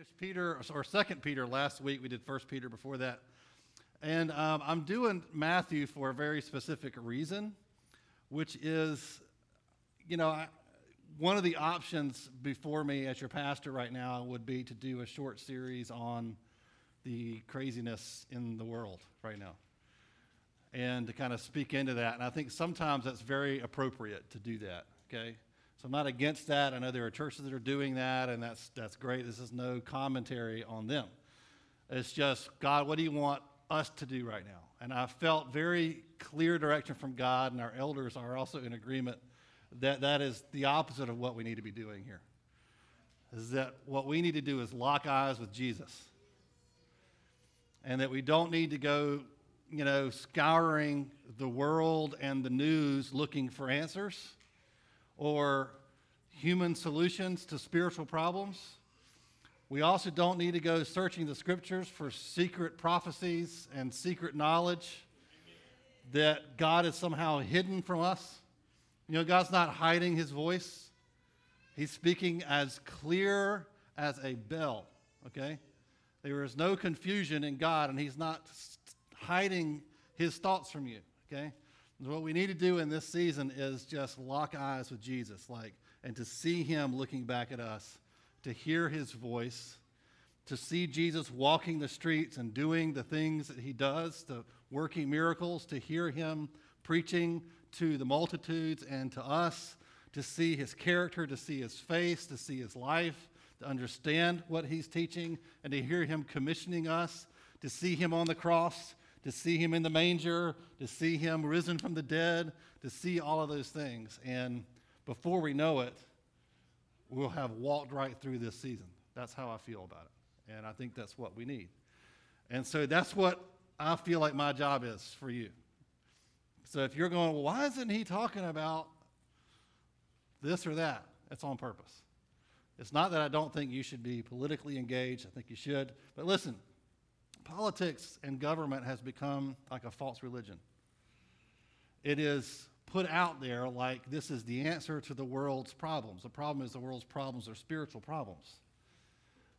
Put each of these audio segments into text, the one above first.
finished Peter or Second Peter last week. We did First Peter before that, and um, I'm doing Matthew for a very specific reason, which is, you know, I, one of the options before me as your pastor right now would be to do a short series on the craziness in the world right now, and to kind of speak into that. And I think sometimes that's very appropriate to do that. Okay. So I'm not against that. I know there are churches that are doing that, and that's, that's great. This is no commentary on them. It's just, God, what do you want us to do right now? And I felt very clear direction from God, and our elders are also in agreement that that is the opposite of what we need to be doing here. Is that what we need to do is lock eyes with Jesus. And that we don't need to go, you know, scouring the world and the news looking for answers or human solutions to spiritual problems. We also don't need to go searching the scriptures for secret prophecies and secret knowledge that God is somehow hidden from us. You know, God's not hiding his voice, He's speaking as clear as a bell, okay? There is no confusion in God, and He's not hiding His thoughts from you, okay? What we need to do in this season is just lock eyes with Jesus, like, and to see him looking back at us, to hear his voice, to see Jesus walking the streets and doing the things that he does, to working miracles, to hear him preaching to the multitudes and to us, to see his character, to see his face, to see his life, to understand what he's teaching, and to hear him commissioning us, to see him on the cross to see him in the manger, to see him risen from the dead, to see all of those things. And before we know it, we'll have walked right through this season. That's how I feel about it. And I think that's what we need. And so that's what I feel like my job is for you. So if you're going, well, why isn't he talking about this or that? It's on purpose. It's not that I don't think you should be politically engaged. I think you should. But listen, Politics and government has become like a false religion. It is put out there like this is the answer to the world's problems. The problem is the world's problems are spiritual problems,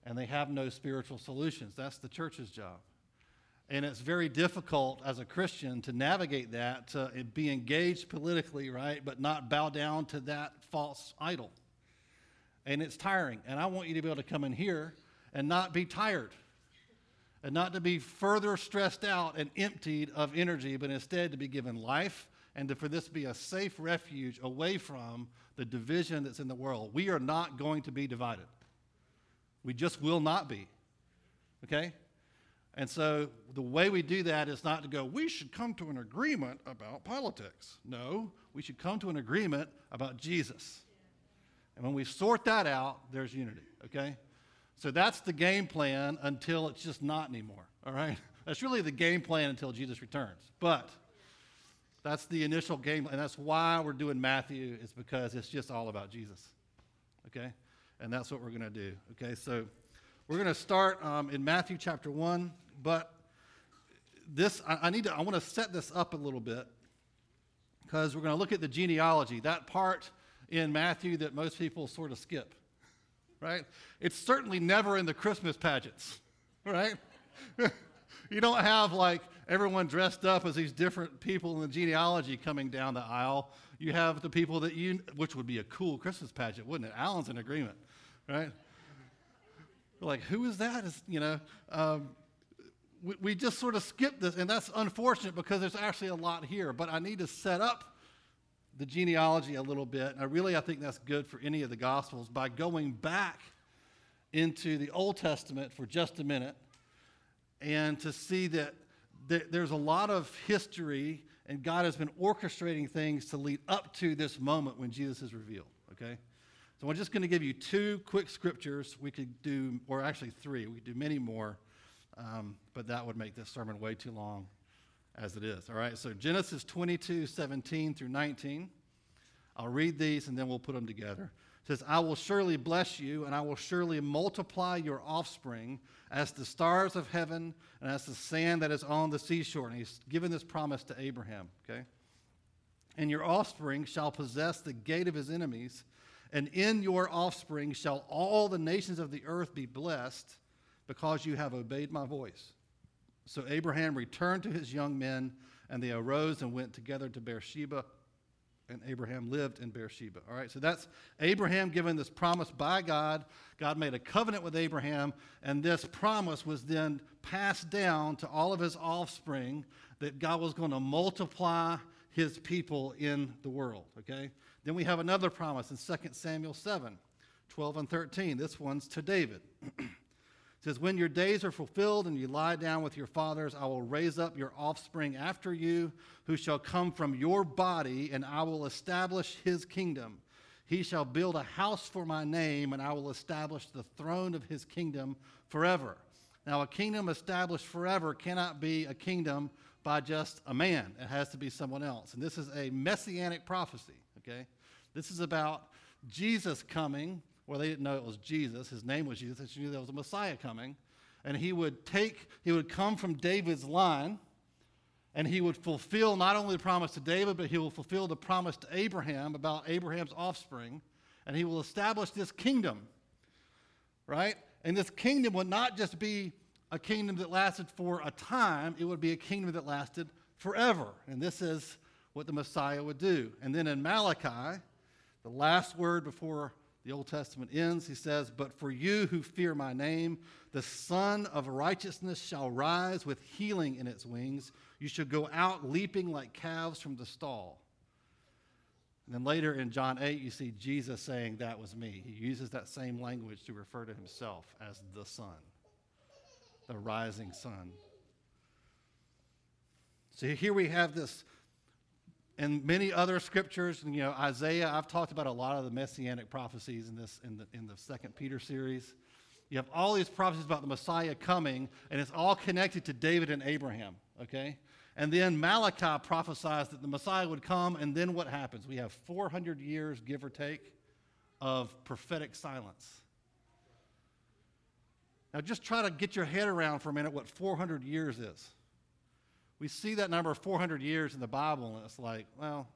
and they have no spiritual solutions. That's the church's job. And it's very difficult as a Christian to navigate that, to be engaged politically, right, but not bow down to that false idol. And it's tiring. And I want you to be able to come in here and not be tired and not to be further stressed out and emptied of energy, but instead to be given life and to, for this to be a safe refuge away from the division that's in the world. We are not going to be divided. We just will not be. Okay? And so the way we do that is not to go, we should come to an agreement about politics. No, we should come to an agreement about Jesus. And when we sort that out, there's unity. Okay? So that's the game plan until it's just not anymore, all right? That's really the game plan until Jesus returns. But that's the initial game, and that's why we're doing Matthew, is because it's just all about Jesus, okay? And that's what we're going to do, okay? So we're going to start um, in Matthew chapter 1, but this, I, I need to, I want to set this up a little bit because we're going to look at the genealogy, that part in Matthew that most people sort of skip right? It's certainly never in the Christmas pageants, right? you don't have like everyone dressed up as these different people in the genealogy coming down the aisle. You have the people that you, which would be a cool Christmas pageant, wouldn't it? Alan's in agreement, right? like, who is that? Is, you know, um, we, we just sort of skip this, and that's unfortunate because there's actually a lot here. But I need to set up the genealogy a little bit. And I really, I think that's good for any of the Gospels by going back into the Old Testament for just a minute and to see that there's a lot of history and God has been orchestrating things to lead up to this moment when Jesus is revealed. Okay? So I'm just going to give you two quick scriptures. We could do, or actually three, we could do many more, um, but that would make this sermon way too long as it is. All right, so Genesis 22, 17 through 19. I'll read these and then we'll put them together. Says, I will surely bless you, and I will surely multiply your offspring as the stars of heaven and as the sand that is on the seashore. And he's given this promise to Abraham, okay? And your offspring shall possess the gate of his enemies, and in your offspring shall all the nations of the earth be blessed because you have obeyed my voice. So Abraham returned to his young men, and they arose and went together to Beersheba, and Abraham lived in Beersheba. All right, so that's Abraham given this promise by God. God made a covenant with Abraham, and this promise was then passed down to all of his offspring that God was going to multiply his people in the world. Okay? Then we have another promise in 2 Samuel 7 12 and 13. This one's to David. says, When your days are fulfilled and you lie down with your fathers, I will raise up your offspring after you, who shall come from your body, and I will establish his kingdom. He shall build a house for my name, and I will establish the throne of his kingdom forever. Now, a kingdom established forever cannot be a kingdom by just a man, it has to be someone else. And this is a messianic prophecy okay? This is about Jesus coming. Well, they didn't know it was Jesus. His name was Jesus. They knew there was a Messiah coming. And he would take, he would come from David's line, and he would fulfill not only the promise to David, but he will fulfill the promise to Abraham about Abraham's offspring. And he will establish this kingdom, right? And this kingdom would not just be a kingdom that lasted for a time, it would be a kingdom that lasted forever. And this is what the Messiah would do. And then in Malachi, the last word before the Old Testament ends, he says, But for you who fear my name, the Sun of righteousness shall rise with healing in its wings. You should go out leaping like calves from the stall. And then later in John 8, you see Jesus saying, That was me. He uses that same language to refer to himself as the Sun, the rising sun. So here we have this and many other scriptures, you know, Isaiah, I've talked about a lot of the messianic prophecies in this in the in the second Peter series. You have all these prophecies about the Messiah coming, and it's all connected to David and Abraham, okay? And then Malachi prophesies that the Messiah would come, and then what happens? We have 400 years, give or take, of prophetic silence. Now, just try to get your head around for a minute what 400 years is we see that number 400 years in the Bible, and it's like, well,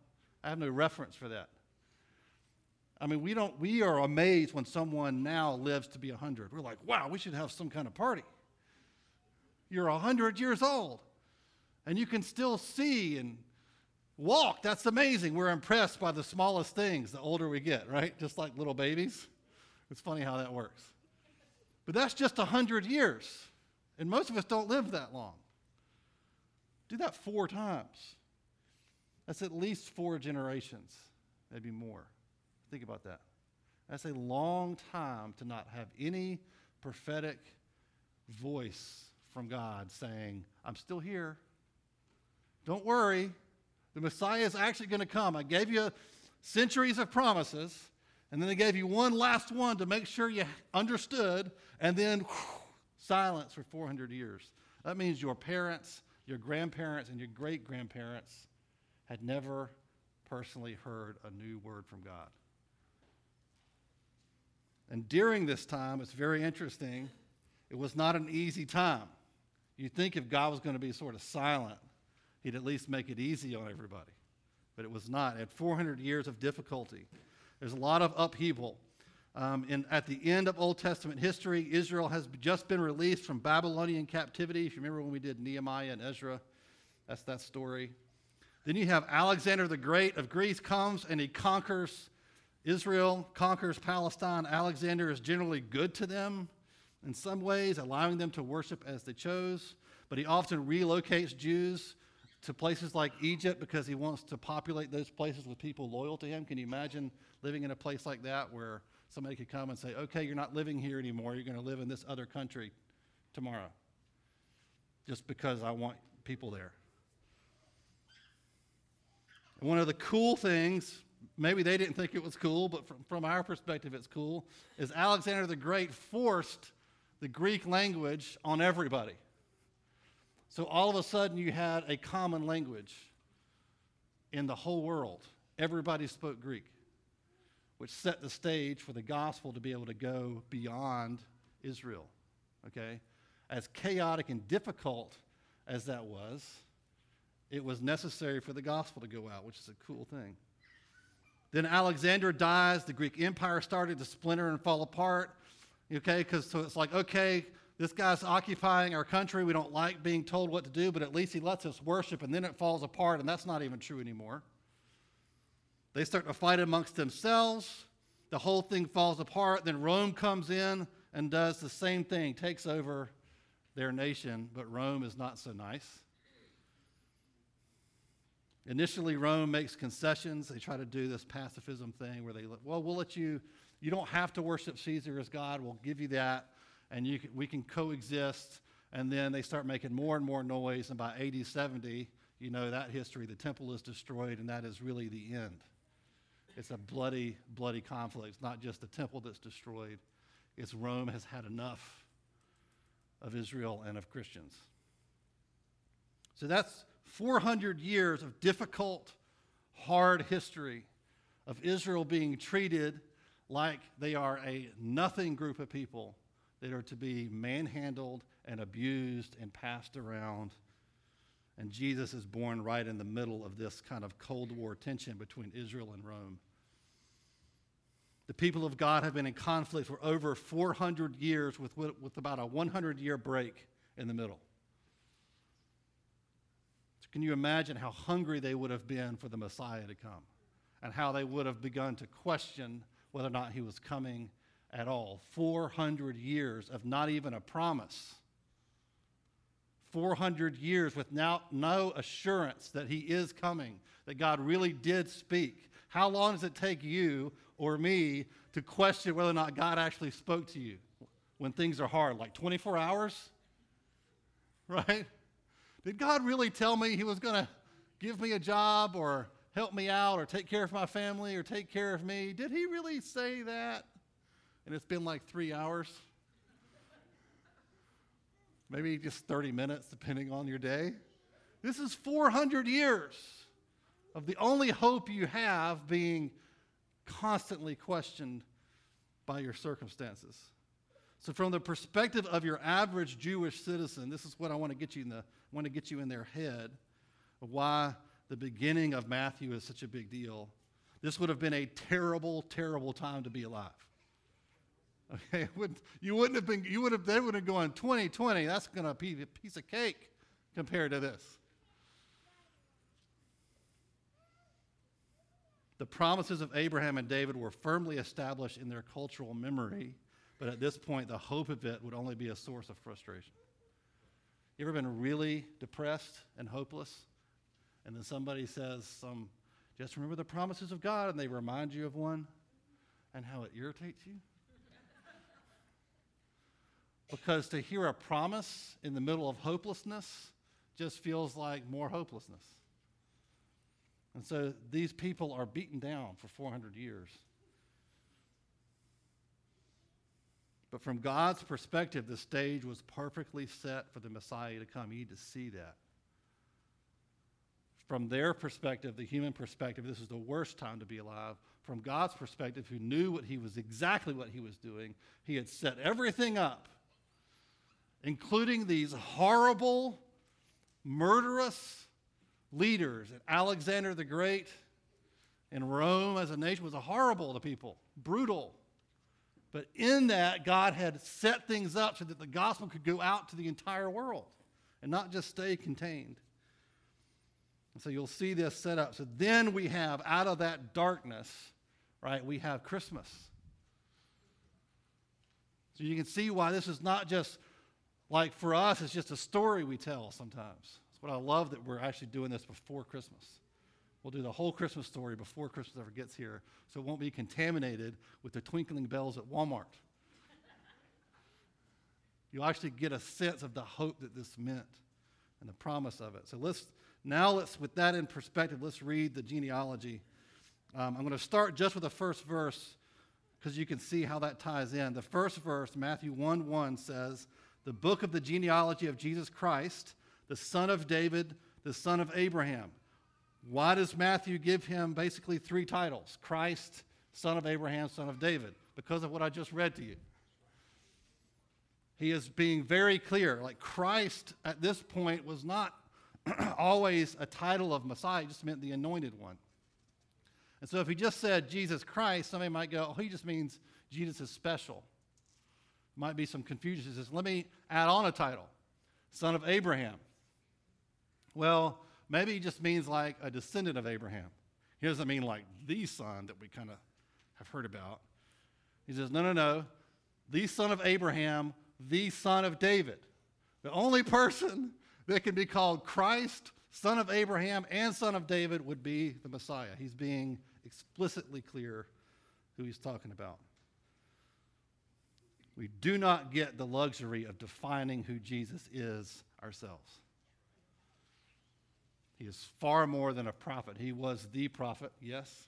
I have no reference for that. I mean, we don't. We are amazed when someone now lives to be 100. We're like, wow, we should have some kind of party. You're 100 years old, and you can still see and walk. That's amazing. We're impressed by the smallest things the older we get, right? Just like little babies. It's funny how that works. But that's just 100 years, and most of us don't live that long. Do that four times. That's at least four generations, maybe more. Think about that. That's a long time to not have any prophetic voice from God saying, I'm still here. Don't worry. The Messiah is actually going to come. I gave you centuries of promises, and then they gave you one last one to make sure you understood, and then whew, silence for 400 years. That means your parents your grandparents and your great grandparents had never personally heard a new word from God. And during this time, it's very interesting, it was not an easy time. You'd think if God was going to be sort of silent, he'd at least make it easy on everybody. But it was not. It had 400 years of difficulty. There's a lot of upheaval. Um, in, at the end of Old Testament history, Israel has just been released from Babylonian captivity. If you remember when we did Nehemiah and Ezra, that's that story. Then you have Alexander the Great of Greece comes and he conquers Israel, conquers Palestine. Alexander is generally good to them in some ways, allowing them to worship as they chose. But he often relocates Jews to places like Egypt because he wants to populate those places with people loyal to him. Can you imagine living in a place like that where somebody could come and say, okay, you're not living here anymore. You're going to live in this other country tomorrow just because I want people there. And one of the cool things, maybe they didn't think it was cool, but from, from our perspective, it's cool, is Alexander the Great forced the Greek language on everybody. So all of a sudden, you had a common language in the whole world. Everybody spoke Greek which set the stage for the gospel to be able to go beyond Israel. Okay? As chaotic and difficult as that was, it was necessary for the gospel to go out, which is a cool thing. Then Alexander dies. The Greek Empire started to splinter and fall apart. Okay, because so it's like, okay, this guy's occupying our country. We don't like being told what to do, but at least he lets us worship, and then it falls apart, and that's not even true anymore. They start to fight amongst themselves. The whole thing falls apart. Then Rome comes in and does the same thing, takes over their nation, but Rome is not so nice. Initially, Rome makes concessions. They try to do this pacifism thing where they, well, we'll let you, you don't have to worship Caesar as God. We'll give you that, and you we can coexist. And then they start making more and more noise. And by AD 70, you know that history, the temple is destroyed, and that is really the end. It's a bloody, bloody conflict. It's not just the temple that's destroyed, it's Rome has had enough of Israel and of Christians. So that's 400 years of difficult, hard history of Israel being treated like they are a nothing group of people that are to be manhandled and abused and passed around. And Jesus is born right in the middle of this kind of Cold War tension between Israel and Rome. The people of God have been in conflict for over 400 years with, with about a 100 year break in the middle. So can you imagine how hungry they would have been for the Messiah to come and how they would have begun to question whether or not he was coming at all? 400 years of not even a promise. 400 years with now no assurance that he is coming, that God really did speak. How long does it take you or me to question whether or not God actually spoke to you when things are hard, like 24 hours? Right? Did God really tell me He was going to give me a job or help me out or take care of my family or take care of me? Did He really say that? And it's been like three hours. Maybe just 30 minutes, depending on your day. This is 400 years of the only hope you have being constantly questioned by your circumstances. So, from the perspective of your average Jewish citizen, this is what I want to get you in the want to get you in their head of why the beginning of Matthew is such a big deal. This would have been a terrible, terrible time to be alive. Okay, wouldn't, you wouldn't have been. You would have. They would have gone 2020. That's going to be a piece of cake compared to this. The promises of Abraham and David were firmly established in their cultural memory, but at this point, the hope of it would only be a source of frustration. You ever been really depressed and hopeless? And then somebody says, some, just remember the promises of God, and they remind you of one and how it irritates you? because to hear a promise in the middle of hopelessness just feels like more hopelessness. And so these people are beaten down for 400 years. But from God's perspective, the stage was perfectly set for the Messiah to come. You need to see that. From their perspective, the human perspective, this is the worst time to be alive. From God's perspective, who knew what he was exactly what he was doing, he had set everything up, including these horrible, murderous, leaders. And Alexander the Great and Rome as a nation was horrible to people, brutal. But in that, God had set things up so that the gospel could go out to the entire world and not just stay contained. And so you'll see this set up. So then we have, out of that darkness, right, we have Christmas. So you can see why this is not just like for us, it's just a story we tell sometimes. But I love that we're actually doing this before Christmas. We'll do the whole Christmas story before Christmas ever gets here, so it won't be contaminated with the twinkling bells at Walmart. You'll actually get a sense of the hope that this meant and the promise of it. So let's now let's, with that in perspective, let's read the genealogy. Um, I'm going to start just with the first verse because you can see how that ties in. The first verse, Matthew 1 1 says, The book of the genealogy of Jesus Christ the son of David, the son of Abraham. Why does Matthew give him basically three titles Christ, son of Abraham, son of David? Because of what I just read to you. He is being very clear. Like Christ at this point was not always a title of Messiah, it just meant the anointed one. And so if he just said Jesus Christ, somebody might go, oh, he just means Jesus is special. Might be some confusion. He says, let me add on a title Son of Abraham. Well, maybe he just means like a descendant of Abraham. He doesn't mean like the son that we kind of have heard about. He says, no, no, no. The son of Abraham, the son of David. The only person that can be called Christ, son of Abraham, and son of David would be the Messiah. He's being explicitly clear who he's talking about. We do not get the luxury of defining who Jesus is ourselves. He is far more than a prophet. He was the prophet, yes.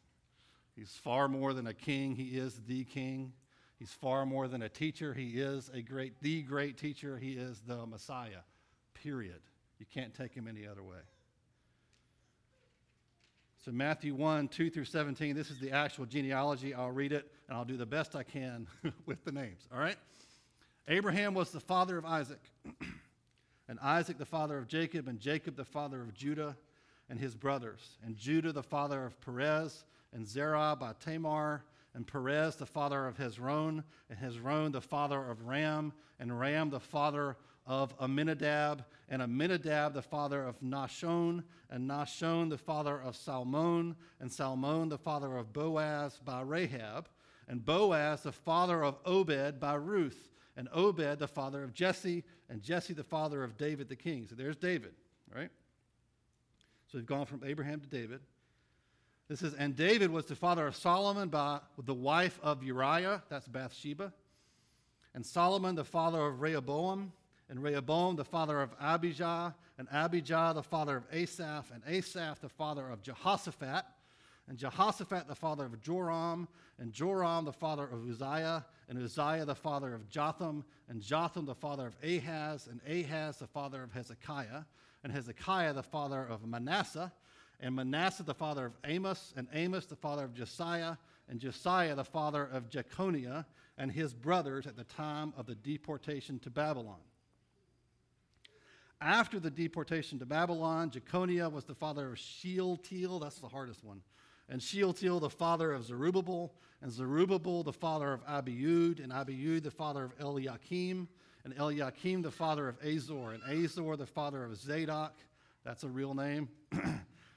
He's far more than a king. He is the king. He's far more than a teacher. He is a great, the great teacher. He is the Messiah, period. You can't take him any other way. So, Matthew 1, 2 through 17, this is the actual genealogy. I'll read it and I'll do the best I can with the names, all right? Abraham was the father of Isaac, and Isaac the father of Jacob, and Jacob the father of Judah and his brothers, and Judah the father of Perez, and Zerah by Tamar, and Perez the father of Hezron, and Hezron the father of Ram, and Ram the father of Amminadab, and Amminadab the father of Nahshon, and Nahshon the father of Salmon, and Salmon the father of Boaz by Rahab, and Boaz the father of Obed by Ruth, and Obed the father of Jesse, and Jesse the father of David the king. So there's David, right? So we've gone from Abraham to David. This is, and David was the father of Solomon by the wife of Uriah, that's Bathsheba, and Solomon the father of Rehoboam, and Rehoboam the father of Abijah, and Abijah the father of Asaph, and Asaph the father of Jehoshaphat, and Jehoshaphat the father of Joram, and Joram the father of Uzziah, and Uzziah the father of Jotham, and Jotham the father of Ahaz, and Ahaz the father of Hezekiah, and Hezekiah the father of Manasseh, and Manasseh the father of Amos, and Amos the father of Josiah, and Josiah the father of Jeconiah, and his brothers at the time of the deportation to Babylon. After the deportation to Babylon, Jeconiah was the father of Shealtiel, that's the hardest one, and Shealtiel the father of Zerubbabel, and Zerubbabel the father of Abiud, and Abiud the father of Eliakim, and Eliakim the father of Azor, and Azor the father of Zadok, that's a real name,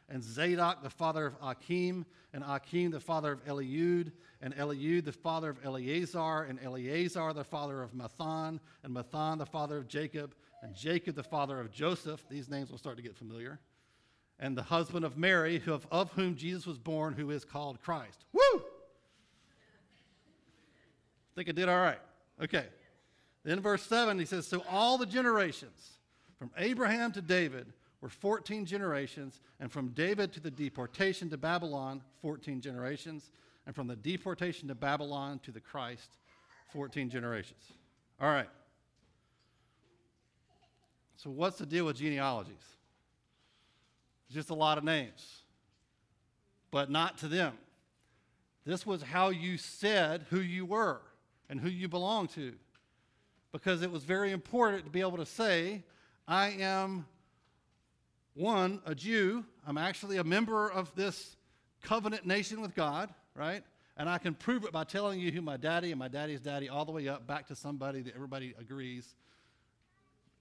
and Zadok the father of Achim, and Achim the father of Eliud, and Eliud the father of Eleazar, and Eleazar the father of Matthan, and Matthan the father of Jacob, and Jacob the father of Joseph. These names will start to get familiar. And the husband of Mary, who of, whom Jesus was born, who is called Christ. Woo! I think I did all right. Okay. Then verse 7, he says, So all the generations from Abraham to David were 14 generations, and from David to the deportation to Babylon, 14 generations, and from the deportation to Babylon to the Christ, 14 generations. All right. So, what's the deal with genealogies? It's just a lot of names, but not to them. This was how you said who you were and who you belonged to, because it was very important to be able to say, I am one, a Jew. I'm actually a member of this covenant nation with God, right? And I can prove it by telling you who my daddy and my daddy's daddy, all the way up back to somebody that everybody agrees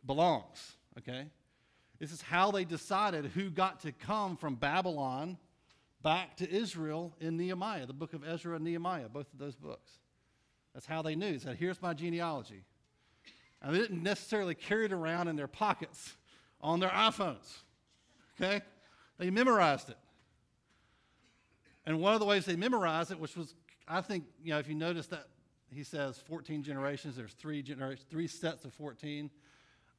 belongs, okay? This is how they decided who got to come from Babylon back to Israel in Nehemiah, the book of Ezra and Nehemiah, both of those books. That's how they knew. They said, here's my genealogy. And they didn't necessarily carry it around in their pockets on their iPhones, okay? They memorized it. And one of the ways they memorized it, which was, I think, you know, if you notice that he says 14 generations, there's three generations, three sets of 14.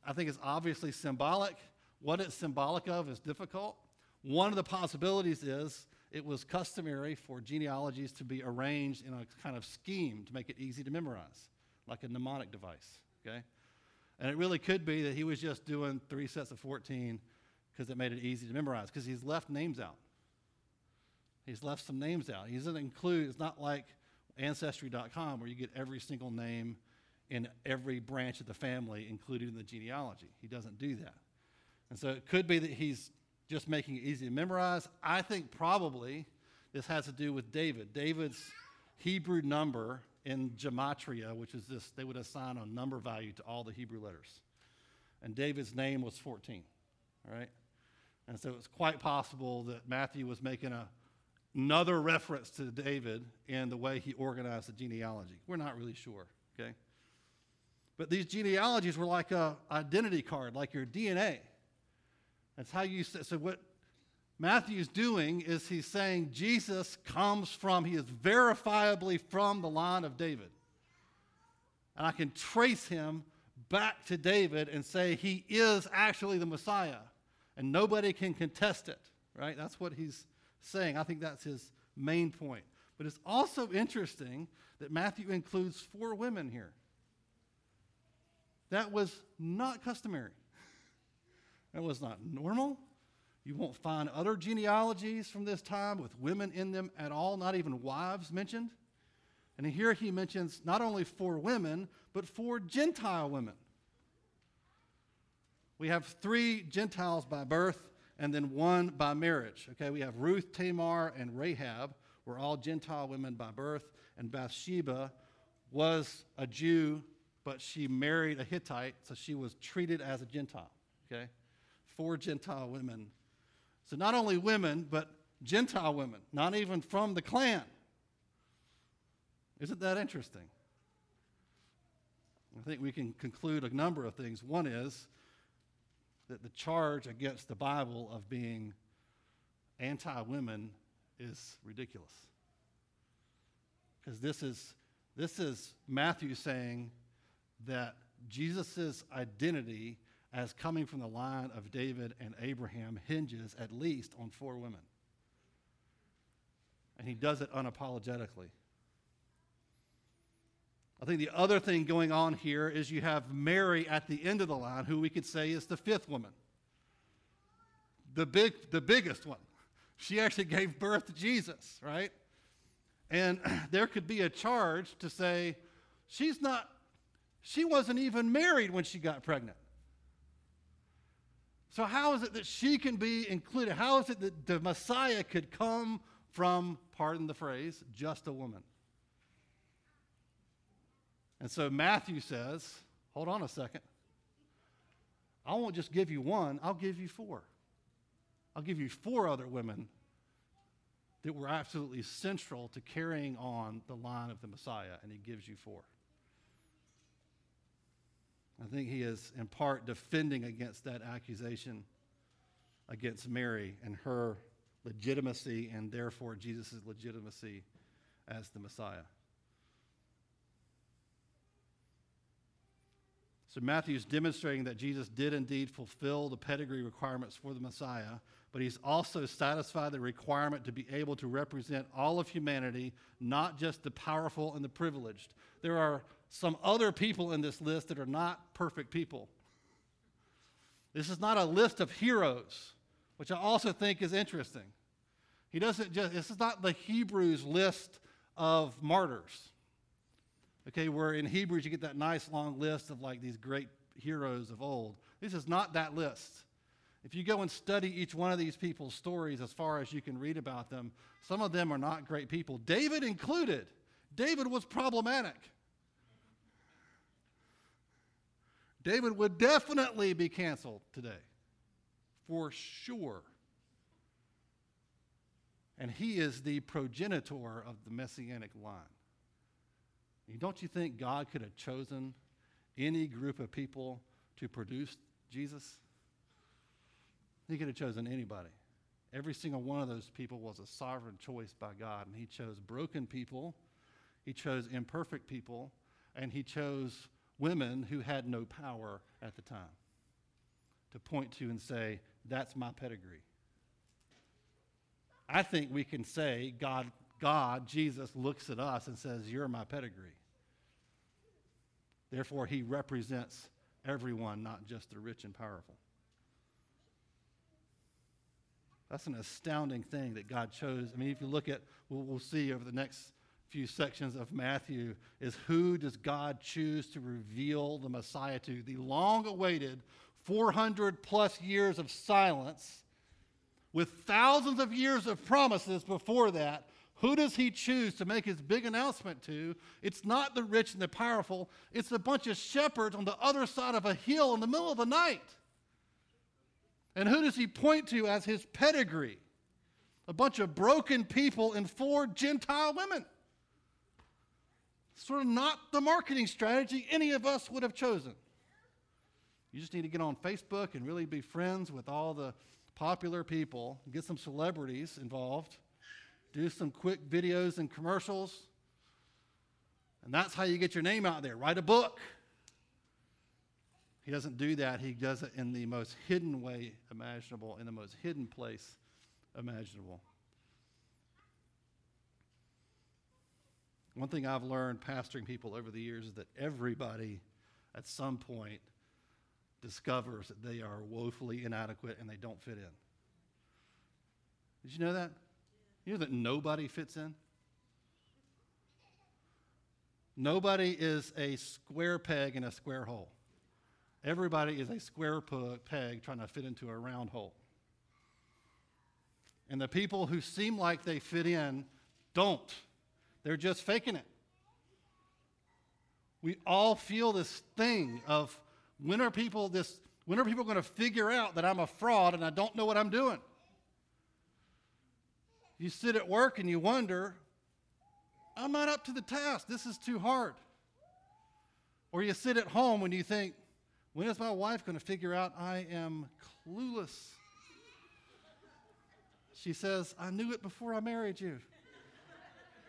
I think it's obviously symbolic. What it's symbolic of is difficult. One of the possibilities is it was customary for genealogies to be arranged in a kind of scheme to make it easy to memorize, like a mnemonic device, okay? And it really could be that he was just doing three sets of 14 because it made it easy to memorize, because he's left names out. He's left some names out. He doesn't include, it's not like Ancestry.com where you get every single name in every branch of the family included in the genealogy. He doesn't do that. And so it could be that he's just making it easy to memorize. I think probably this has to do with David. David's Hebrew number in gematria, which is this, they would assign a number value to all the Hebrew letters. And David's name was 14, all right? And so it's quite possible that Matthew was making a, another reference to David in the way he organized the genealogy. We're not really sure, okay? But these genealogies were like a identity card, like your DNA. That's how you say. So what Matthew's doing is he's saying Jesus comes from, he is verifiably from the line of David. And I can trace him back to David and say he is actually the Messiah. And nobody can contest it, right? That's what he's saying. I think that's his main point. But it's also interesting that Matthew includes four women here. That was not customary. That was not normal. You won't find other genealogies from this time with women in them at all, not even wives mentioned. And here he mentions not only four women, but four Gentile women. We have three Gentiles by birth and then one by marriage. Okay, we have Ruth, Tamar, and Rahab were all Gentile women by birth, and Bathsheba was a Jew but she married a Hittite, so she was treated as a Gentile. Okay? Four Gentile women. So not only women, but Gentile women, not even from the clan. Isn't that interesting? I think we can conclude a number of things. One is that the charge against the Bible of being anti women is ridiculous. Because this is, this is Matthew saying, that Jesus' identity as coming from the line of David and Abraham hinges at least on four women. And he does it unapologetically. I think the other thing going on here is you have Mary at the end of the line, who we could say is the fifth woman, the, big, the biggest one. She actually gave birth to Jesus, right? And there could be a charge to say, she's not she wasn't even married when she got pregnant. So, how is it that she can be included? How is it that the Messiah could come from, pardon the phrase, just a woman? And so Matthew says, hold on a second. I won't just give you one, I'll give you four. I'll give you four other women that were absolutely central to carrying on the line of the Messiah, and he gives you four. I think he is in part defending against that accusation against Mary and her legitimacy and therefore Jesus' legitimacy as the Messiah. So Matthew's demonstrating that Jesus did indeed fulfill the pedigree requirements for the Messiah, but he's also satisfied the requirement to be able to represent all of humanity, not just the powerful and the privileged. There are some other people in this list that are not perfect people. This is not a list of heroes, which I also think is interesting. He doesn't just, this is not the Hebrews list of martyrs. Okay, where in Hebrews you get that nice long list of like these great heroes of old. This is not that list. If you go and study each one of these people's stories as far as you can read about them, some of them are not great people. David included. David was problematic. David would definitely be canceled today, for sure. And he is the progenitor of the messianic line. Don't you think God could have chosen any group of people to produce Jesus? He could have chosen anybody. Every single one of those people was a sovereign choice by God, and He chose broken people, He chose imperfect people, and He chose women who had no power at the time to point to and say, That's my pedigree. I think we can say, God, God, Jesus, looks at us and says, You're my pedigree. Therefore, he represents everyone, not just the rich and powerful. That's an astounding thing that God chose. I mean, if you look at, we'll, we'll see over the next few sections of Matthew is who does God choose to reveal the Messiah to? The long awaited 400 plus years of silence with thousands of years of promises before that, who does he choose to make his big announcement to? It's not the rich and the powerful, it's a bunch of shepherds on the other side of a hill in the middle of the night. And who does he point to as his pedigree? A bunch of broken people and four Gentile women. Sort of not the marketing strategy any of us would have chosen. You just need to get on Facebook and really be friends with all the popular people, get some celebrities involved, do some quick videos and commercials. And that's how you get your name out there. Write a book. He doesn't do that. He does it in the most hidden way imaginable, in the most hidden place imaginable. One thing I've learned pastoring people over the years is that everybody at some point discovers that they are woefully inadequate and they don't fit in. Did you know that? You know that nobody fits in? Nobody is a square peg in a square hole. Everybody is a square peg trying to fit into a round hole. And the people who seem like they fit in don't. They're just faking it. We all feel this thing of when are people this when are people going to figure out that I'm a fraud and I don't know what I'm doing? You sit at work and you wonder, I'm not up to the task. This is too hard. Or you sit at home and you think, when is my wife going to figure out I am clueless? She says, I knew it before I married you.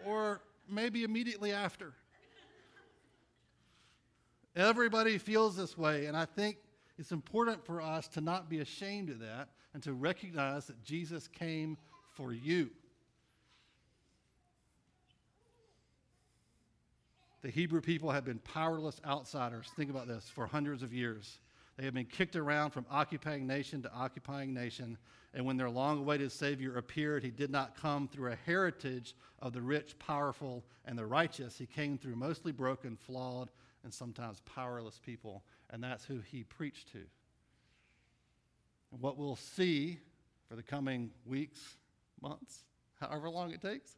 Or maybe immediately after. Everybody feels this way, and I think it's important for us to not be ashamed of that and to recognize that Jesus came for you. The Hebrew people had been powerless outsiders, think about this, for hundreds of years. They have been kicked around from occupying nation to occupying nation. And when their long awaited Savior appeared, he did not come through a heritage of the rich, powerful, and the righteous. He came through mostly broken, flawed, and sometimes powerless people. And that's who he preached to. And what we'll see for the coming weeks, months, however long it takes,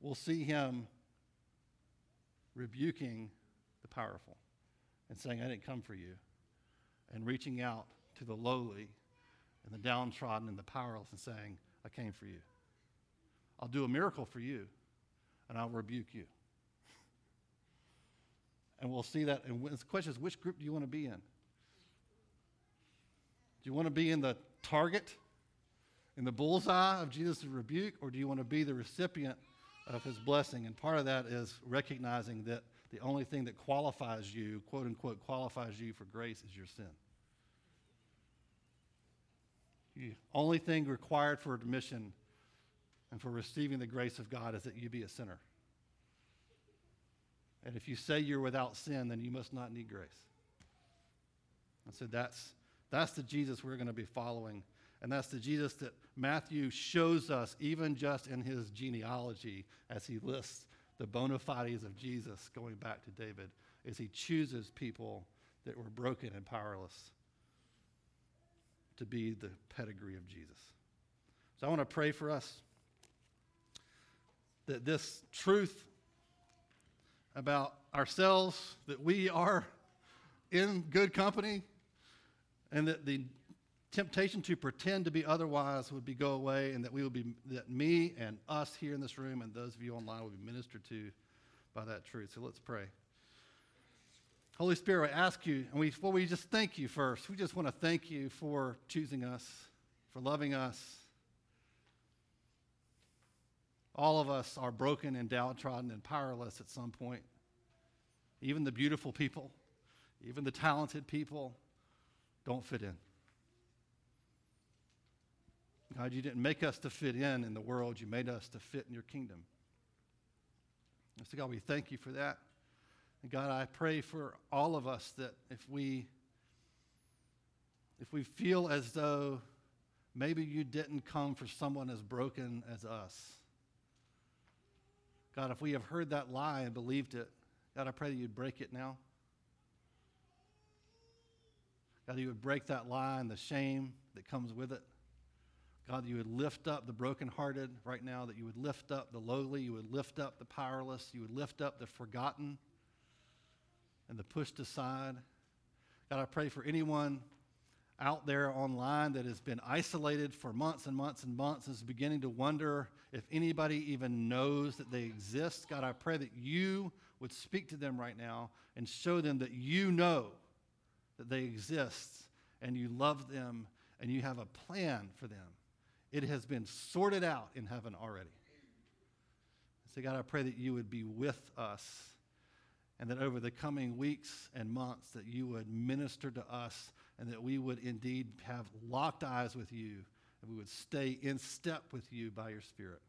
we'll see him rebuking the powerful and saying, I didn't come for you, and reaching out to the lowly and the downtrodden and the powerless and saying, I came for you. I'll do a miracle for you, and I'll rebuke you. And we'll see that. And the question is, which group do you want to be in? Do you want to be in the target, in the bullseye of Jesus' rebuke, or do you want to be the recipient of his blessing. And part of that is recognizing that the only thing that qualifies you, quote unquote, qualifies you for grace is your sin. The only thing required for admission and for receiving the grace of God is that you be a sinner. And if you say you're without sin, then you must not need grace. And so that's, that's the Jesus we're going to be following and that's the Jesus that Matthew shows us, even just in his genealogy, as he lists the bona fides of Jesus going back to David, is he chooses people that were broken and powerless to be the pedigree of Jesus. So I want to pray for us that this truth about ourselves, that we are in good company, and that the temptation to pretend to be otherwise would be go away and that we would be that me and us here in this room and those of you online will be ministered to by that truth. So let's pray. Holy spirit i ask you and we well we just thank you first. We just want to thank you for choosing us for loving us. All of us are broken and downtrodden and powerless at some point. Even the beautiful people even the talented people don't fit in God, you didn't make us to fit in in the world, you made us to fit in your kingdom. And so, God, we thank you for that. And God, I pray for all of us that if we if we feel as though maybe you didn't come for someone as broken as us. God, if we have heard that lie and believed it, God, I pray that you'd break it now. God, you would break that lie and the shame that comes with it. God, that you would lift up the brokenhearted right now, that you would lift up the lowly, you would lift up the powerless, you would lift up the forgotten and the pushed aside. God, I pray for anyone out there online that has been isolated for months and months and months and is beginning to wonder if anybody even knows that they exist. God, I pray that you would speak to them right now and show them that you know that they exist and you love them and you have a plan for them. It has been sorted out in heaven already. So, God, I pray that you would be with us and that over the coming weeks and months that you would minister to us and that we would indeed have locked eyes with you and we would stay in step with you by your spirit